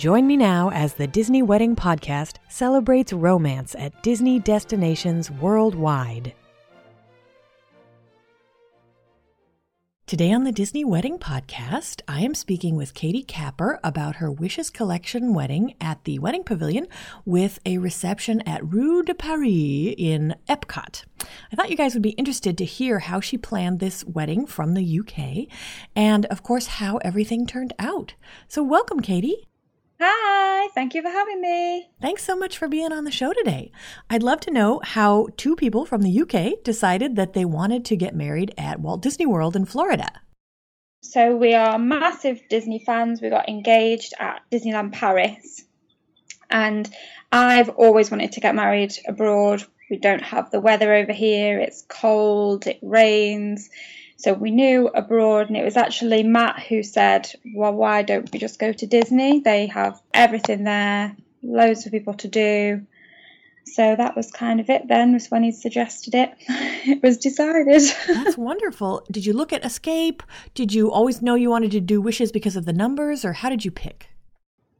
Join me now as the Disney Wedding Podcast celebrates romance at Disney destinations worldwide. Today on the Disney Wedding Podcast, I am speaking with Katie Capper about her Wishes Collection wedding at the Wedding Pavilion with a reception at Rue de Paris in Epcot. I thought you guys would be interested to hear how she planned this wedding from the UK and, of course, how everything turned out. So, welcome, Katie. Hi, thank you for having me. Thanks so much for being on the show today. I'd love to know how two people from the UK decided that they wanted to get married at Walt Disney World in Florida. So, we are massive Disney fans. We got engaged at Disneyland Paris. And I've always wanted to get married abroad. We don't have the weather over here, it's cold, it rains. So we knew abroad, and it was actually Matt who said, Well, why don't we just go to Disney? They have everything there, loads of people to do. So that was kind of it then, was when he suggested it. it was decided. That's wonderful. Did you look at Escape? Did you always know you wanted to do wishes because of the numbers, or how did you pick?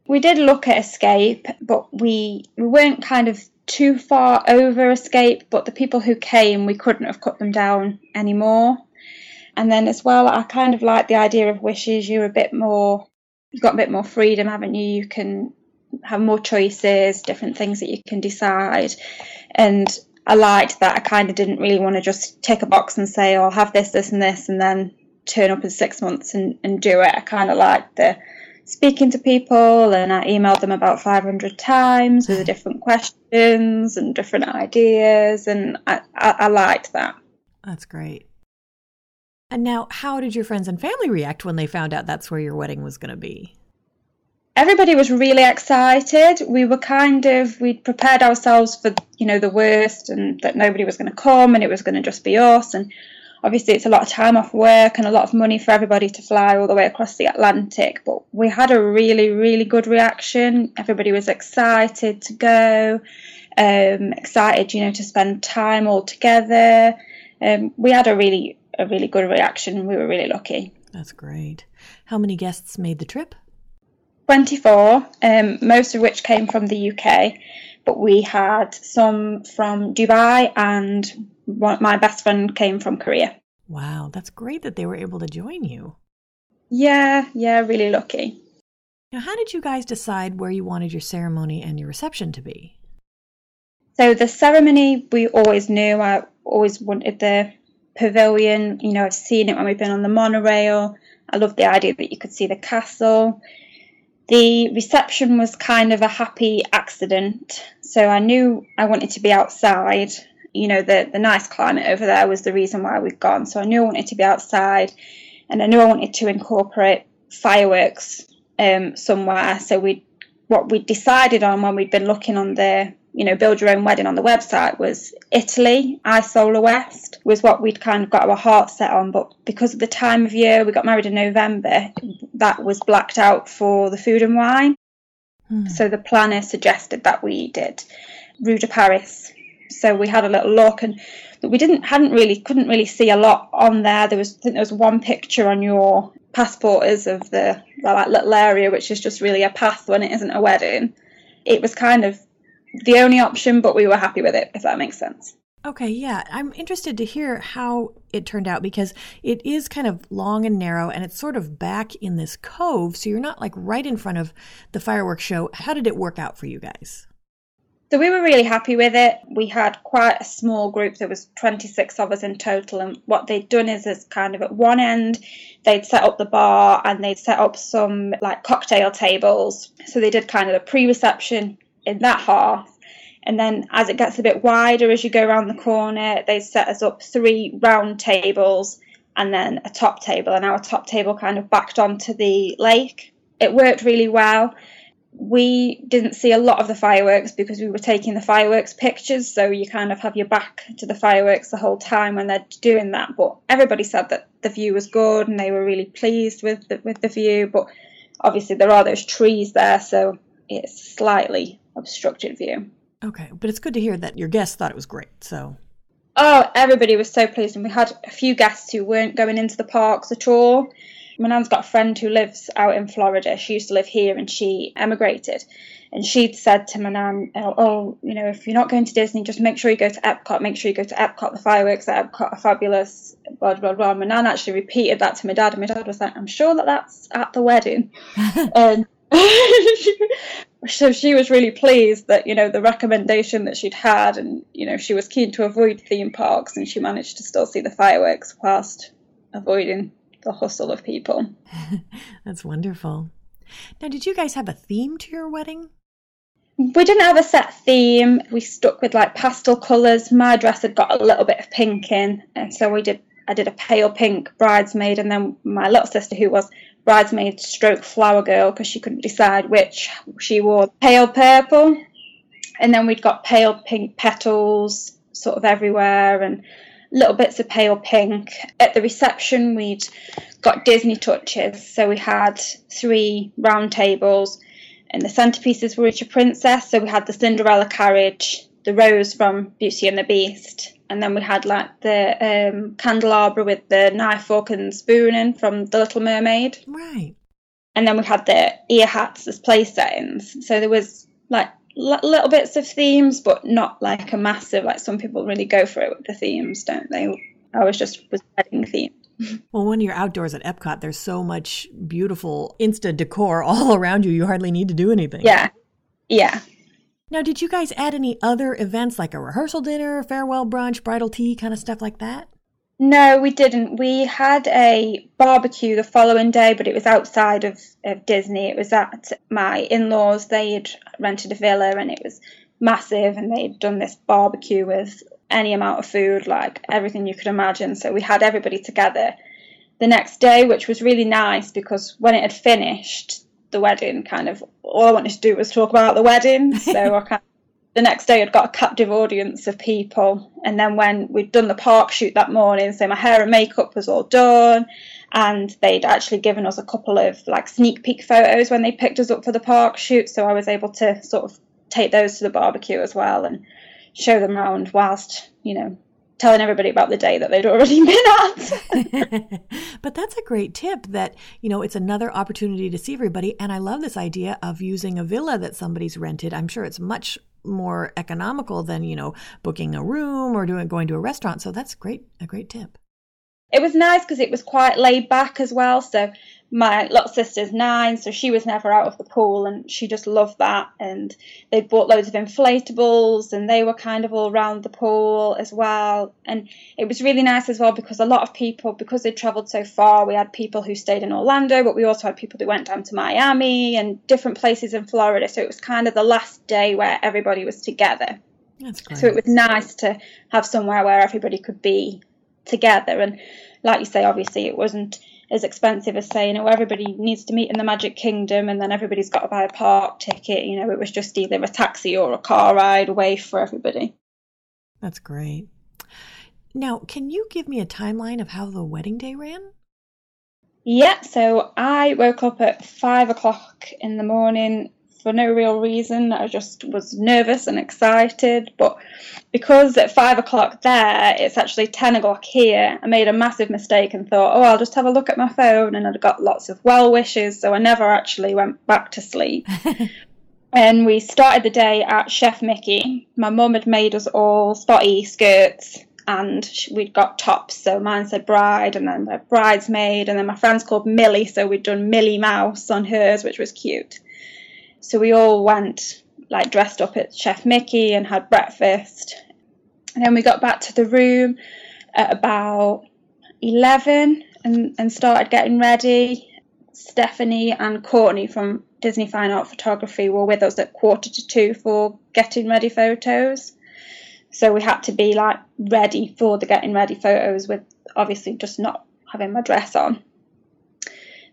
We did look at Escape, but we, we weren't kind of too far over Escape, but the people who came, we couldn't have cut them down anymore. And then as well, I kind of like the idea of wishes. You're a bit more, you've got a bit more freedom, haven't you? You can have more choices, different things that you can decide. And I liked that. I kind of didn't really want to just tick a box and say, oh, I'll have this, this, and this, and then turn up in six months and, and do it. I kind of liked the speaking to people, and I emailed them about 500 times with mm. different questions and different ideas, and I, I, I liked that. That's great. And now, how did your friends and family react when they found out that's where your wedding was going to be? Everybody was really excited. We were kind of we'd prepared ourselves for you know the worst and that nobody was going to come and it was going to just be us. And obviously, it's a lot of time off work and a lot of money for everybody to fly all the way across the Atlantic. But we had a really really good reaction. Everybody was excited to go, um, excited you know to spend time all together. Um, we had a really a really good reaction. We were really lucky. That's great. How many guests made the trip? 24, um, most of which came from the UK, but we had some from Dubai and one, my best friend came from Korea. Wow, that's great that they were able to join you. Yeah, yeah, really lucky. Now, how did you guys decide where you wanted your ceremony and your reception to be? So, the ceremony we always knew. I always wanted the pavilion. You know, I've seen it when we've been on the monorail. I love the idea that you could see the castle. The reception was kind of a happy accident. So I knew I wanted to be outside. You know, the, the nice climate over there was the reason why we'd gone. So I knew I wanted to be outside and I knew I wanted to incorporate fireworks um, somewhere. So we what we decided on when we'd been looking on the you know, build your own wedding on the website was Italy, Isola West was what we'd kind of got our heart set on. But because of the time of year, we got married in November, that was blacked out for the food and wine. Hmm. So the planner suggested that we did Rue de Paris. So we had a little look and we didn't hadn't really couldn't really see a lot on there. There was I think there was one picture on your passport is of the like little area which is just really a path when it isn't a wedding. It was kind of the only option, but we were happy with it, if that makes sense. Okay, yeah. I'm interested to hear how it turned out because it is kind of long and narrow and it's sort of back in this cove. So you're not like right in front of the fireworks show. How did it work out for you guys? So we were really happy with it. We had quite a small group. There was 26 of us in total. And what they'd done is, is kind of at one end, they'd set up the bar and they'd set up some like cocktail tables. So they did kind of a pre-reception in that half and then as it gets a bit wider as you go around the corner, they set us up three round tables and then a top table. And our top table kind of backed onto the lake. It worked really well. We didn't see a lot of the fireworks because we were taking the fireworks pictures, so you kind of have your back to the fireworks the whole time when they're doing that. But everybody said that the view was good and they were really pleased with the, with the view. But obviously there are those trees there, so it's slightly obstructed view. Okay, but it's good to hear that your guests thought it was great. So, oh, everybody was so pleased, and we had a few guests who weren't going into the parks at all. My nan's got a friend who lives out in Florida. She used to live here, and she emigrated. And she'd said to my nan, oh, oh, you know, if you're not going to Disney, just make sure you go to Epcot. Make sure you go to Epcot. The fireworks at Epcot are fabulous. Blah blah blah. My nan actually repeated that to my dad, and my dad was like, "I'm sure that that's at the wedding." and so she was really pleased that you know the recommendation that she'd had and you know she was keen to avoid theme parks and she managed to still see the fireworks whilst avoiding the hustle of people. That's wonderful. Now did you guys have a theme to your wedding? We didn't have a set theme. We stuck with like pastel colors my dress had got a little bit of pink in and so we did i did a pale pink bridesmaid and then my little sister who was bridesmaid stroke flower girl because she couldn't decide which. She wore pale purple and then we'd got pale pink petals sort of everywhere and little bits of pale pink. At the reception we'd got disney touches. So we had three round tables and the centerpieces were each a princess. So we had the cinderella carriage the rose from beauty and the beast and then we had like the um, candelabra with the knife, fork, and spoon in from The Little Mermaid. Right. And then we had the ear hats as place settings. So there was like l- little bits of themes, but not like a massive. Like some people really go for it with the themes, don't they? I was just was wedding themed. Well, when you're outdoors at Epcot, there's so much beautiful Insta decor all around you. You hardly need to do anything. Yeah, yeah. Now, did you guys add any other events like a rehearsal dinner, farewell brunch, bridal tea, kind of stuff like that? No, we didn't. We had a barbecue the following day, but it was outside of, of Disney. It was at my in laws. They had rented a villa and it was massive, and they'd done this barbecue with any amount of food, like everything you could imagine. So we had everybody together the next day, which was really nice because when it had finished, the wedding, kind of all I wanted to do was talk about the wedding. So I kind of, the next day I'd got a captive audience of people, and then when we'd done the park shoot that morning, so my hair and makeup was all done, and they'd actually given us a couple of like sneak peek photos when they picked us up for the park shoot. So I was able to sort of take those to the barbecue as well and show them around whilst you know telling everybody about the day that they'd already been at. but that's a great tip that, you know, it's another opportunity to see everybody. And I love this idea of using a villa that somebody's rented. I'm sure it's much more economical than, you know, booking a room or doing going to a restaurant. So that's great, a great tip. It was nice because it was quite laid back as well. So my little sister's nine, so she was never out of the pool and she just loved that. And they bought loads of inflatables and they were kind of all around the pool as well. And it was really nice as well because a lot of people, because they travelled so far, we had people who stayed in Orlando, but we also had people who went down to Miami and different places in Florida. So it was kind of the last day where everybody was together. That's great. So it was nice to have somewhere where everybody could be together. And like you say, obviously it wasn't as expensive as saying, oh, everybody needs to meet in the Magic Kingdom and then everybody's got to buy a park ticket. You know, it was just either a taxi or a car ride away for everybody. That's great. Now, can you give me a timeline of how the wedding day ran? Yeah, so I woke up at five o'clock in the morning for no real reason. I just was nervous and excited. But because at five o'clock there, it's actually 10 o'clock here, I made a massive mistake and thought, oh, I'll just have a look at my phone. And I'd got lots of well wishes. So I never actually went back to sleep. And we started the day at Chef Mickey. My mum had made us all spotty skirts and we'd got tops. So mine said bride and then my bridesmaid. And then my friend's called Millie. So we'd done Millie Mouse on hers, which was cute. So we all went like dressed up at Chef Mickey and had breakfast. And then we got back to the room at about 11 and, and started getting ready. Stephanie and Courtney from Disney Fine Art Photography were with us at quarter to two for getting ready photos. So we had to be like ready for the getting ready photos with obviously just not having my dress on.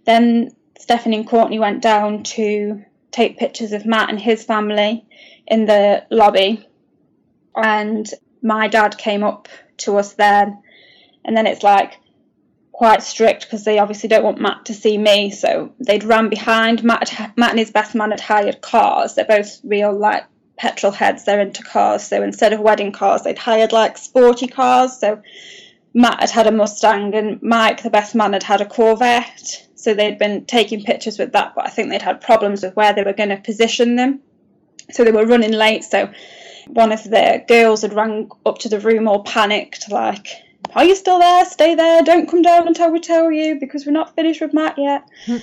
Then Stephanie and Courtney went down to take pictures of Matt and his family in the lobby. And my dad came up to us then. And then it's like, quite strict because they obviously don't want Matt to see me. So they'd run behind. Matt, Matt and his best man had hired cars. They're both real like petrol heads. They're into cars. So instead of wedding cars, they'd hired like sporty cars. So Matt had had a Mustang and Mike, the best man, had had a Corvette. So they'd been taking pictures with that, but I think they'd had problems with where they were going to position them. So they were running late. So one of the girls had rang up to the room all panicked, like, are you still there? Stay there. Don't come down until we tell you because we're not finished with Matt yet. Hmm.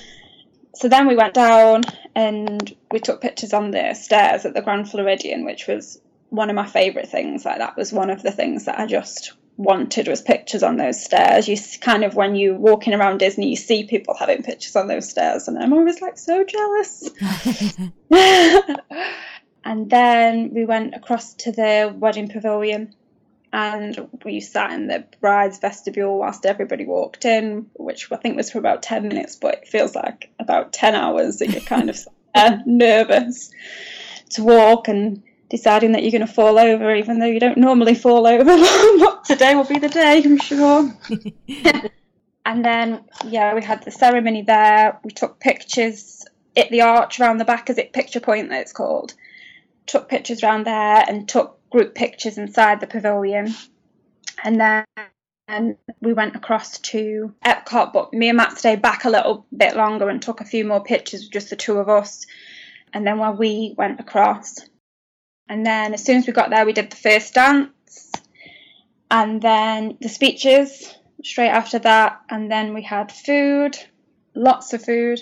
so then we went down and we took pictures on the stairs at the Grand Floridian, which was one of my favourite things. Like that was one of the things that I just wanted was pictures on those stairs. You kind of when you're walking around Disney, you see people having pictures on those stairs, and I'm always like so jealous. and then we went across to the wedding pavilion and we sat in the bride's vestibule whilst everybody walked in, which I think was for about 10 minutes, but it feels like about 10 hours that you're kind of uh, nervous to walk and deciding that you're going to fall over, even though you don't normally fall over. but today will be the day, I'm sure. and then, yeah, we had the ceremony there. We took pictures at the arch around the back, as it picture point that it's called. Took pictures around there and took group pictures inside the pavilion. And then and we went across to Epcot, but me and Matt stayed back a little bit longer and took a few more pictures just the two of us. And then while we went across, and then as soon as we got there, we did the first dance, and then the speeches straight after that, and then we had food, lots of food,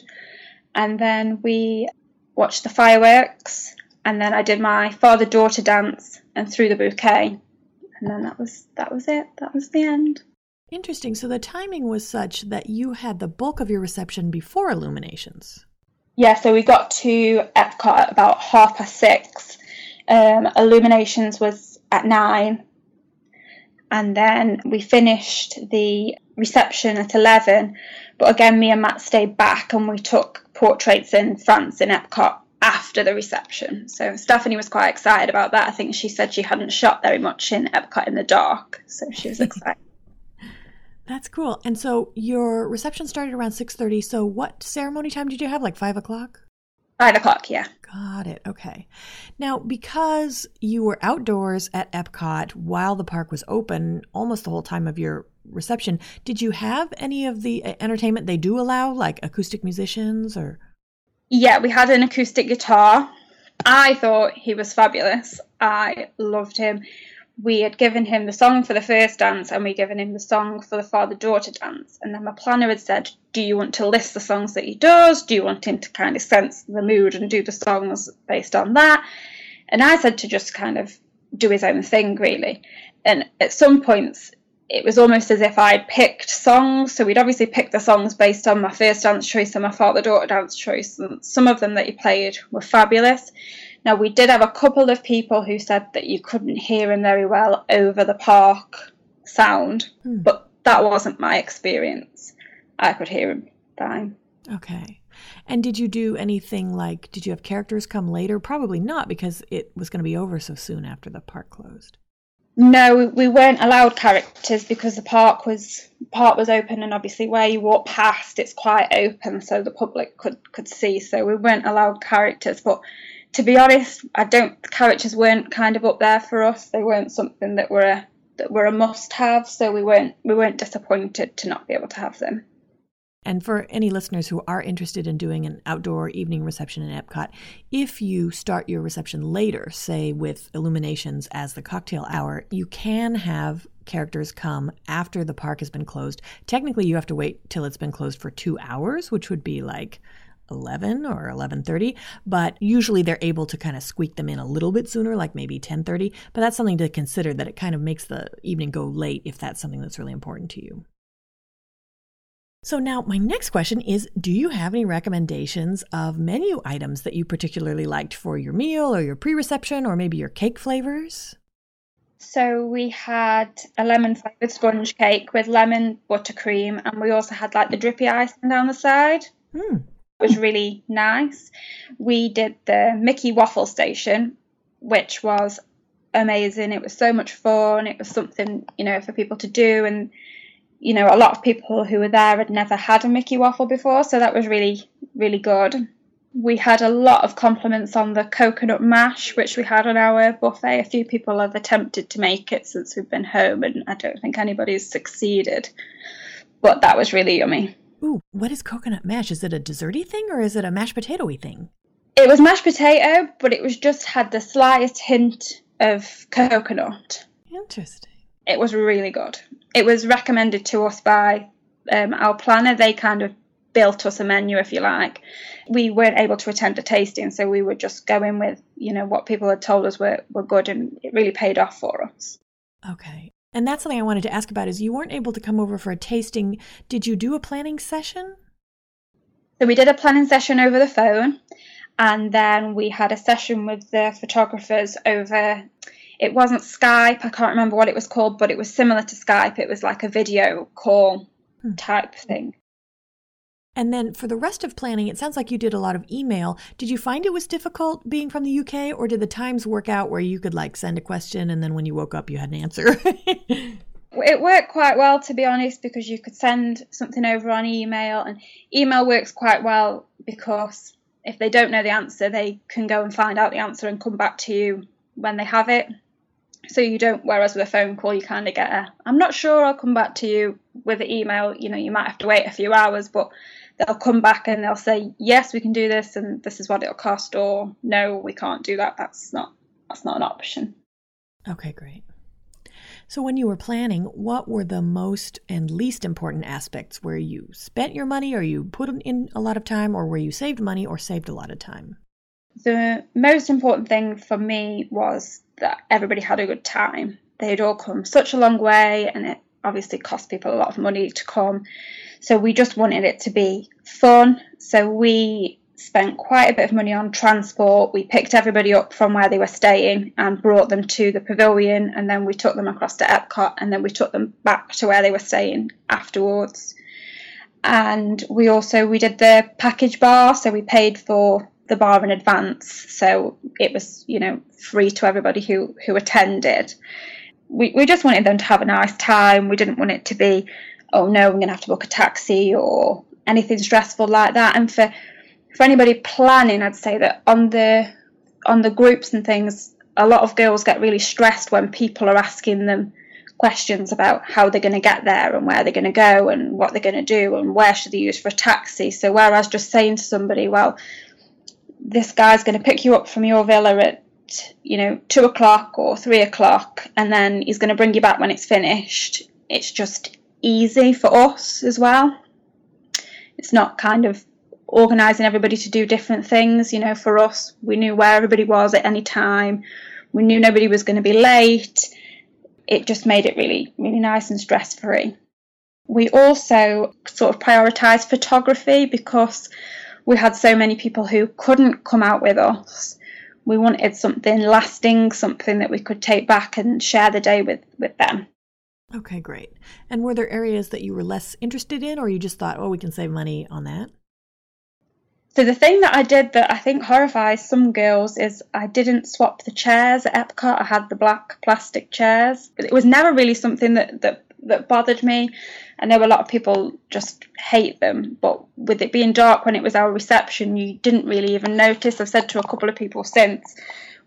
and then we watched the fireworks, and then I did my father daughter dance, and threw the bouquet. And then that was that was it. That was the end. Interesting. So the timing was such that you had the bulk of your reception before illuminations. Yeah, so we got to Epcot at about half past six. Um, illuminations was at nine, and then we finished the reception at eleven. But again, me and Matt stayed back, and we took portraits in France in Epcot after the reception. So Stephanie was quite excited about that. I think she said she hadn't shot very much in Epcot in the dark, so she was excited. That's cool. And so your reception started around six thirty. So what ceremony time did you have? Like five o'clock? Five o'clock, yeah. Got it. Okay. Now, because you were outdoors at Epcot while the park was open almost the whole time of your reception, did you have any of the uh, entertainment they do allow, like acoustic musicians or? Yeah, we had an acoustic guitar. I thought he was fabulous. I loved him. We had given him the song for the first dance and we'd given him the song for the father daughter dance. And then my planner had said, Do you want to list the songs that he does? Do you want him to kind of sense the mood and do the songs based on that? And I said to just kind of do his own thing, really. And at some points, it was almost as if I'd picked songs. So we'd obviously picked the songs based on my first dance choice and my father daughter dance choice. And some of them that he played were fabulous. Now, we did have a couple of people who said that you couldn't hear him very well over the park sound, hmm. but that wasn't my experience. I could hear him fine. Okay. And did you do anything like, did you have characters come later? Probably not because it was going to be over so soon after the park closed. No, we weren't allowed characters because the park was park was open, and obviously where you walk past, it's quite open, so the public could could see. So we weren't allowed characters. But to be honest, I don't. Characters weren't kind of up there for us. They weren't something that were a that were a must have. So we weren't we weren't disappointed to not be able to have them. And for any listeners who are interested in doing an outdoor evening reception in Epcot, if you start your reception later, say with illuminations as the cocktail hour, you can have characters come after the park has been closed. Technically, you have to wait till it's been closed for 2 hours, which would be like 11 or 11:30 but usually they're able to kind of squeak them in a little bit sooner like maybe 10:30 but that's something to consider that it kind of makes the evening go late if that's something that's really important to you. So now my next question is do you have any recommendations of menu items that you particularly liked for your meal or your pre-reception or maybe your cake flavors? So we had a lemon flavored sponge cake with lemon buttercream and we also had like the drippy icing down the side. Mm was really nice. We did the Mickey Waffle Station, which was amazing. It was so much fun. It was something, you know, for people to do. And, you know, a lot of people who were there had never had a Mickey Waffle before. So that was really, really good. We had a lot of compliments on the coconut mash, which we had on our buffet. A few people have attempted to make it since we've been home, and I don't think anybody's succeeded. But that was really yummy. Ooh, what is coconut mash? Is it a desserty thing or is it a mashed potatoy thing? It was mashed potato, but it was just had the slightest hint of coconut. Interesting. It was really good. It was recommended to us by um, our planner. They kind of built us a menu, if you like. We weren't able to attend a tasting, so we would just go in with, you know, what people had told us were, were good, and it really paid off for us. Okay. And that's something I wanted to ask about is you weren't able to come over for a tasting. Did you do a planning session? So we did a planning session over the phone and then we had a session with the photographers over it wasn't Skype, I can't remember what it was called, but it was similar to Skype. It was like a video call hmm. type thing. And then for the rest of planning, it sounds like you did a lot of email. Did you find it was difficult being from the UK, or did the times work out where you could like send a question and then when you woke up you had an answer? it worked quite well, to be honest, because you could send something over on email, and email works quite well because if they don't know the answer, they can go and find out the answer and come back to you when they have it. So you don't, whereas with a phone call, you kind of get a, I'm not sure, I'll come back to you with an email. You know, you might have to wait a few hours, but they'll come back and they'll say yes we can do this and this is what it'll cost or no we can't do that. That's not that's not an option. Okay great. So when you were planning what were the most and least important aspects? Where you spent your money or you put in a lot of time or where you saved money or saved a lot of time? The most important thing for me was that everybody had a good time. They'd all come such a long way and it obviously cost people a lot of money to come so we just wanted it to be fun. So we spent quite a bit of money on transport. We picked everybody up from where they were staying and brought them to the pavilion, and then we took them across to Epcot, and then we took them back to where they were staying afterwards. And we also we did the package bar, so we paid for the bar in advance, so it was you know free to everybody who who attended. We we just wanted them to have a nice time. We didn't want it to be oh no, I'm going to have to book a taxi or anything stressful like that. And for for anybody planning, I'd say that on the on the groups and things, a lot of girls get really stressed when people are asking them questions about how they're going to get there and where they're going to go and what they're going to do and where should they use for a taxi. So whereas just saying to somebody, well, this guy's going to pick you up from your villa at you know two o'clock or three o'clock, and then he's going to bring you back when it's finished. It's just easy for us as well. It's not kind of organising everybody to do different things. You know, for us, we knew where everybody was at any time. We knew nobody was going to be late. It just made it really, really nice and stress free. We also sort of prioritised photography because we had so many people who couldn't come out with us. We wanted something lasting, something that we could take back and share the day with, with them. Okay, great. And were there areas that you were less interested in, or you just thought, oh, we can save money on that? So the thing that I did that I think horrifies some girls is I didn't swap the chairs at Epcot. I had the black plastic chairs. It was never really something that that, that bothered me. I know a lot of people just hate them, but with it being dark when it was our reception, you didn't really even notice. I've said to a couple of people since,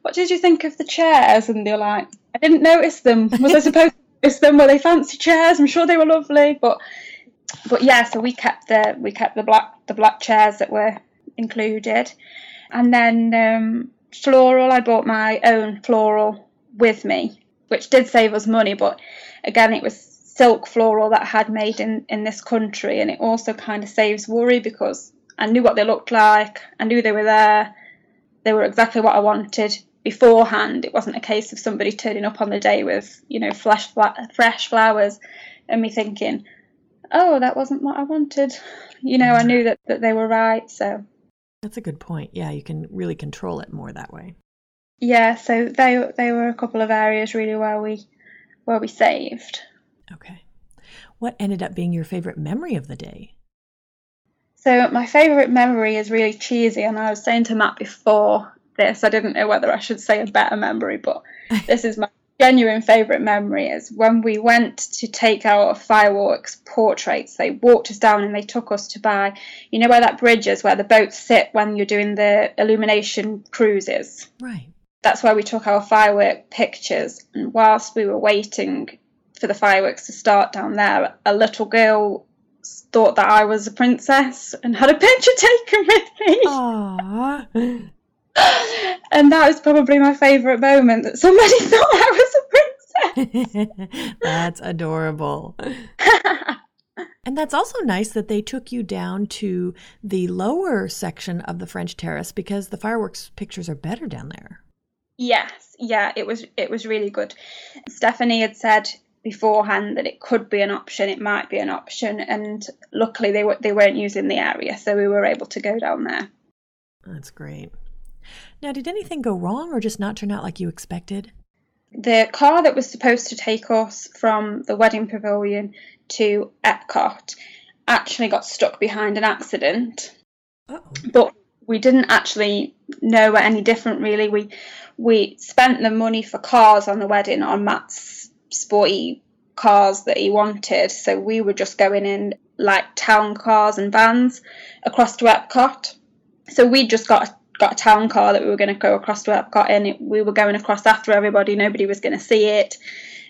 "What did you think of the chairs?" And they're like, "I didn't notice them. Was I supposed?" It's them were they fancy chairs. I'm sure they were lovely but but yeah, so we kept the we kept the black the black chairs that were included, and then um, floral. I bought my own floral with me, which did save us money, but again, it was silk floral that I had made in in this country, and it also kind of saves worry because I knew what they looked like, I knew they were there, they were exactly what I wanted beforehand. It wasn't a case of somebody turning up on the day with you know fresh fresh flowers, and me thinking oh, that wasn't what I wanted. You know, I knew that, that they were right. So that's a good point. Yeah, you can really control it more that way. Yeah, so they they were a couple of areas really where we where we saved. Okay. What ended up being your favorite memory of the day? So my favorite memory is really cheesy, and I was saying to Matt before this, I didn't know whether I should say a better memory, but this is my genuine favourite memory is when we went to take our fireworks portraits. They walked us down and they took us to buy, you know, where that bridge is, where the boats sit when you're doing the illumination cruises. Right. That's where we took our firework pictures. And whilst we were waiting for the fireworks to start down there, a little girl thought that I was a princess and had a picture taken with me. Aww. And that was probably my favourite moment that somebody thought I was a princess. that's adorable. and that's also nice that they took you down to the lower section of the French Terrace because the fireworks pictures are better down there. Yes, yeah, it was it was really good. Stephanie had said beforehand that it could be an option, it might be an option, and luckily they were they weren't using the area, so we were able to go down there. That's great. Now, did anything go wrong or just not turn out like you expected? The car that was supposed to take us from the wedding pavilion to Epcot actually got stuck behind an accident. Uh-oh. But we didn't actually know any different really. We we spent the money for cars on the wedding on Matt's sporty cars that he wanted, so we were just going in like town cars and vans across to Epcot. So we just got got a town car that we were going to go across to Epcot in. It, we were going across after everybody. Nobody was going to see it.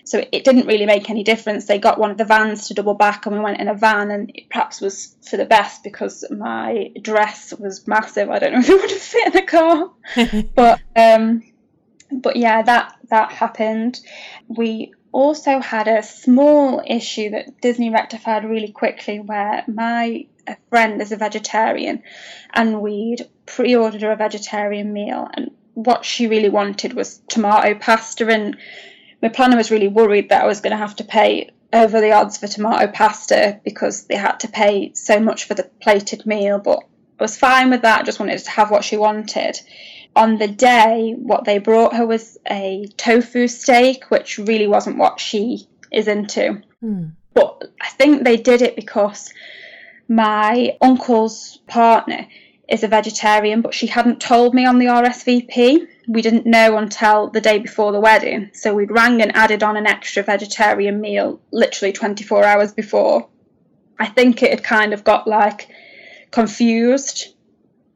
So it didn't really make any difference. They got one of the vans to double back, and we went in a van, and it perhaps was for the best because my dress was massive. I don't know if it would have fit in the car, but um, but yeah, that that happened. We also had a small issue that Disney rectified really quickly, where my friend is a vegetarian, and we'd pre-ordered her a vegetarian meal, and what she really wanted was tomato pasta, and my planner was really worried that I was going to have to pay over the odds for tomato pasta because they had to pay so much for the plated meal, but I was fine with that. I just wanted to have what she wanted. On the day, what they brought her was a tofu steak, which really wasn't what she is into. Hmm. But I think they did it because my uncle's partner is a vegetarian, but she hadn't told me on the RSVP. We didn't know until the day before the wedding. So we'd rang and added on an extra vegetarian meal literally 24 hours before. I think it had kind of got like confused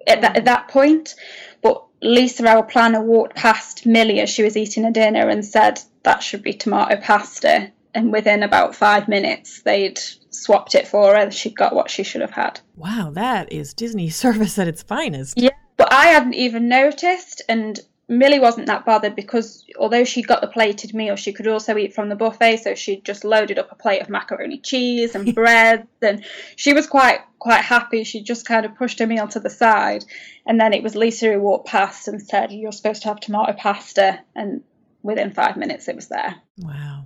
at that, at that point. But Lisa, our planner, walked past Millie as she was eating her dinner and said that should be tomato pasta. And within about five minutes, they'd swapped it for her. She got what she should have had. Wow, that is Disney service at its finest. Yeah, but I hadn't even noticed, and Millie wasn't that bothered because although she got the plated meal, she could also eat from the buffet. So she just loaded up a plate of macaroni cheese and bread, and she was quite quite happy. She just kind of pushed her meal to the side, and then it was Lisa who walked past and said, "You're supposed to have tomato pasta," and within five minutes it was there. Wow.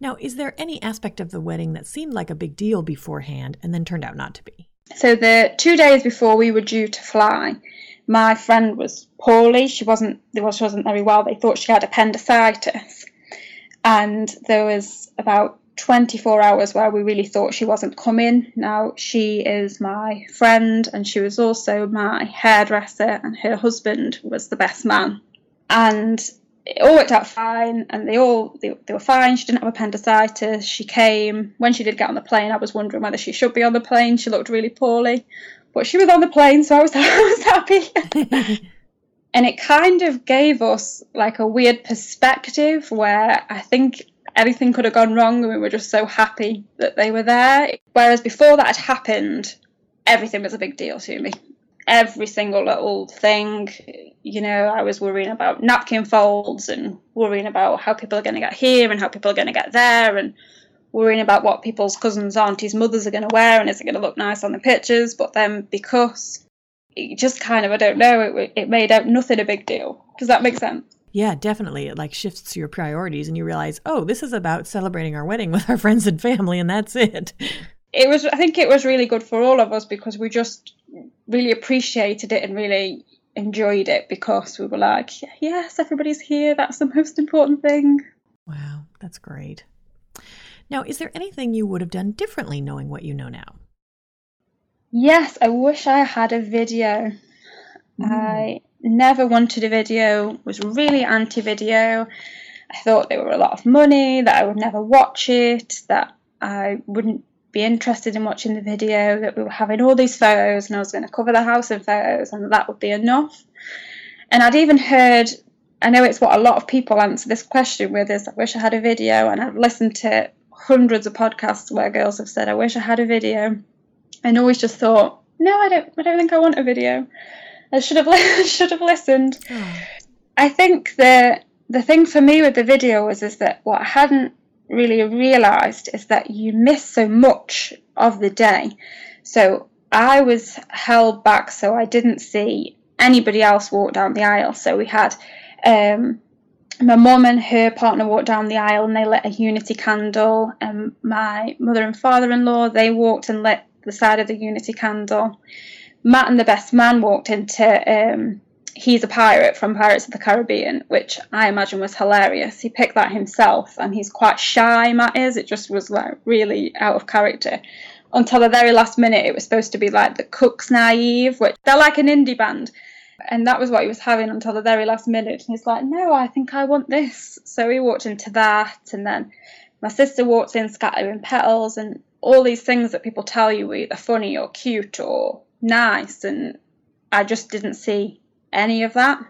Now, is there any aspect of the wedding that seemed like a big deal beforehand and then turned out not to be? So, the two days before we were due to fly, my friend was poorly. She wasn't, well, she wasn't very well. They thought she had appendicitis. And there was about 24 hours where we really thought she wasn't coming. Now, she is my friend and she was also my hairdresser, and her husband was the best man. And it all worked out fine and they all they, they were fine she didn't have appendicitis she came when she did get on the plane i was wondering whether she should be on the plane she looked really poorly but she was on the plane so i was, I was happy and it kind of gave us like a weird perspective where i think anything could have gone wrong and we were just so happy that they were there. Whereas before that had happened, everything was a big deal to me. Every single little thing, you know, I was worrying about napkin folds and worrying about how people are going to get here and how people are going to get there and worrying about what people's cousins, aunties, mothers are going to wear and is it going to look nice on the pictures. But then because it just kind of, I don't know, it, it made out nothing a big deal. Does that make sense? Yeah, definitely. It like shifts your priorities and you realize, oh, this is about celebrating our wedding with our friends and family and that's it. It was I think it was really good for all of us because we just really appreciated it and really enjoyed it because we were like, yes, everybody's here. That's the most important thing. Wow, that's great. Now, is there anything you would have done differently knowing what you know now? Yes, I wish I had a video. Mm. I never wanted a video, was really anti video. I thought they were a lot of money, that I would never watch it, that I wouldn't be interested in watching the video, that we were having all these photos and I was going to cover the house in photos and that would be enough. And I'd even heard, I know it's what a lot of people answer this question with is, I wish I had a video, and I've listened to hundreds of podcasts where girls have said, I wish I had a video, and always just thought, no, I don't, I don't think I want a video. I should have should have listened. Oh. I think the the thing for me with the video was is that what I hadn't really realised is that you miss so much of the day. So I was held back, so I didn't see anybody else walk down the aisle. So we had um, my mum and her partner walked down the aisle and they lit a unity candle, and my mother and father-in-law they walked and lit the side of the unity candle. Matt and the best man walked into um, He's a Pirate from Pirates of the Caribbean, which I imagine was hilarious. He picked that himself and he's quite shy, Matt is. It just was like really out of character. Until the very last minute, it was supposed to be like the Kooks Naive, which they're like an indie band. And that was what he was having until the very last minute. And he's like, no, I think I want this. So he walked into that. And then my sister walked in scattering petals and all these things that people tell you are either funny or cute or nice, and I just didn't see any of that.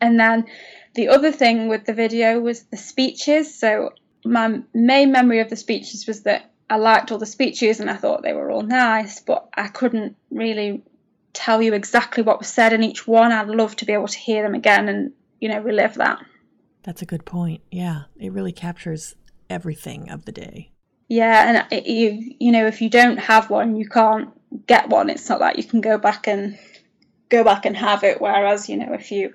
And then the other thing with the video was the speeches. So my main memory of the speeches was that I liked all the speeches and I thought they were all nice, but I couldn't really tell you exactly what was said in each one. I'd love to be able to hear them again and, you know, relive that. That's a good point. Yeah, it really captures everything of the day. Yeah, and it, you you know if you don't have one, you can't get one. It's not like you can go back and go back and have it. Whereas, you know, if you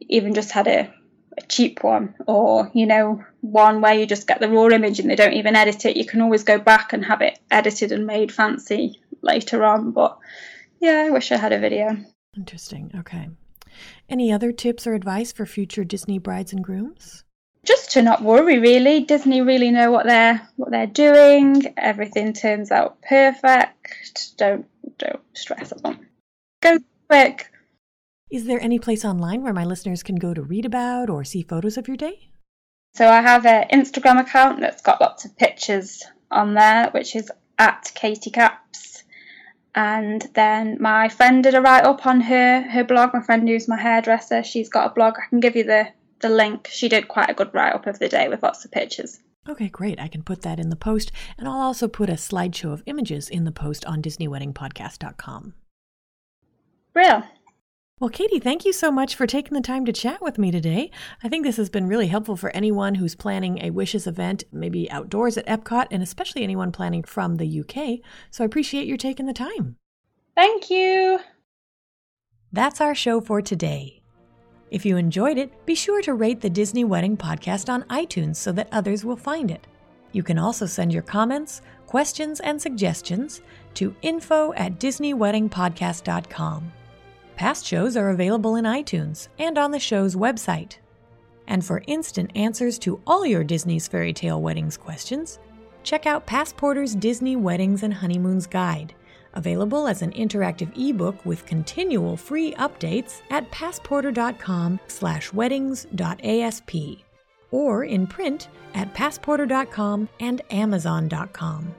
even just had a, a cheap one or, you know, one where you just get the raw image and they don't even edit it, you can always go back and have it edited and made fancy later on. But yeah, I wish I had a video. Interesting. Okay. Any other tips or advice for future Disney brides and grooms? just to not worry really disney really know what they're what they're doing everything turns out perfect don't don't stress on go quick is there any place online where my listeners can go to read about or see photos of your day so i have an instagram account that's got lots of pictures on there which is at katie caps and then my friend did a write up on her her blog my friend who's my hairdresser she's got a blog i can give you the the link. She did quite a good write up of the day with lots of pictures. Okay, great. I can put that in the post, and I'll also put a slideshow of images in the post on DisneyWeddingPodcast.com. Real. Well, Katie, thank you so much for taking the time to chat with me today. I think this has been really helpful for anyone who's planning a Wishes event, maybe outdoors at Epcot, and especially anyone planning from the UK. So I appreciate you taking the time. Thank you. That's our show for today. If you enjoyed it, be sure to rate the Disney Wedding Podcast on iTunes so that others will find it. You can also send your comments, questions, and suggestions to info at DisneyWeddingPodcast.com. Past shows are available in iTunes and on the show's website. And for instant answers to all your Disney's Fairy Tale Weddings questions, check out Passporter's Disney Weddings and Honeymoons Guide available as an interactive ebook with continual free updates at passporter.com/weddings.asp or in print at passporter.com and amazon.com.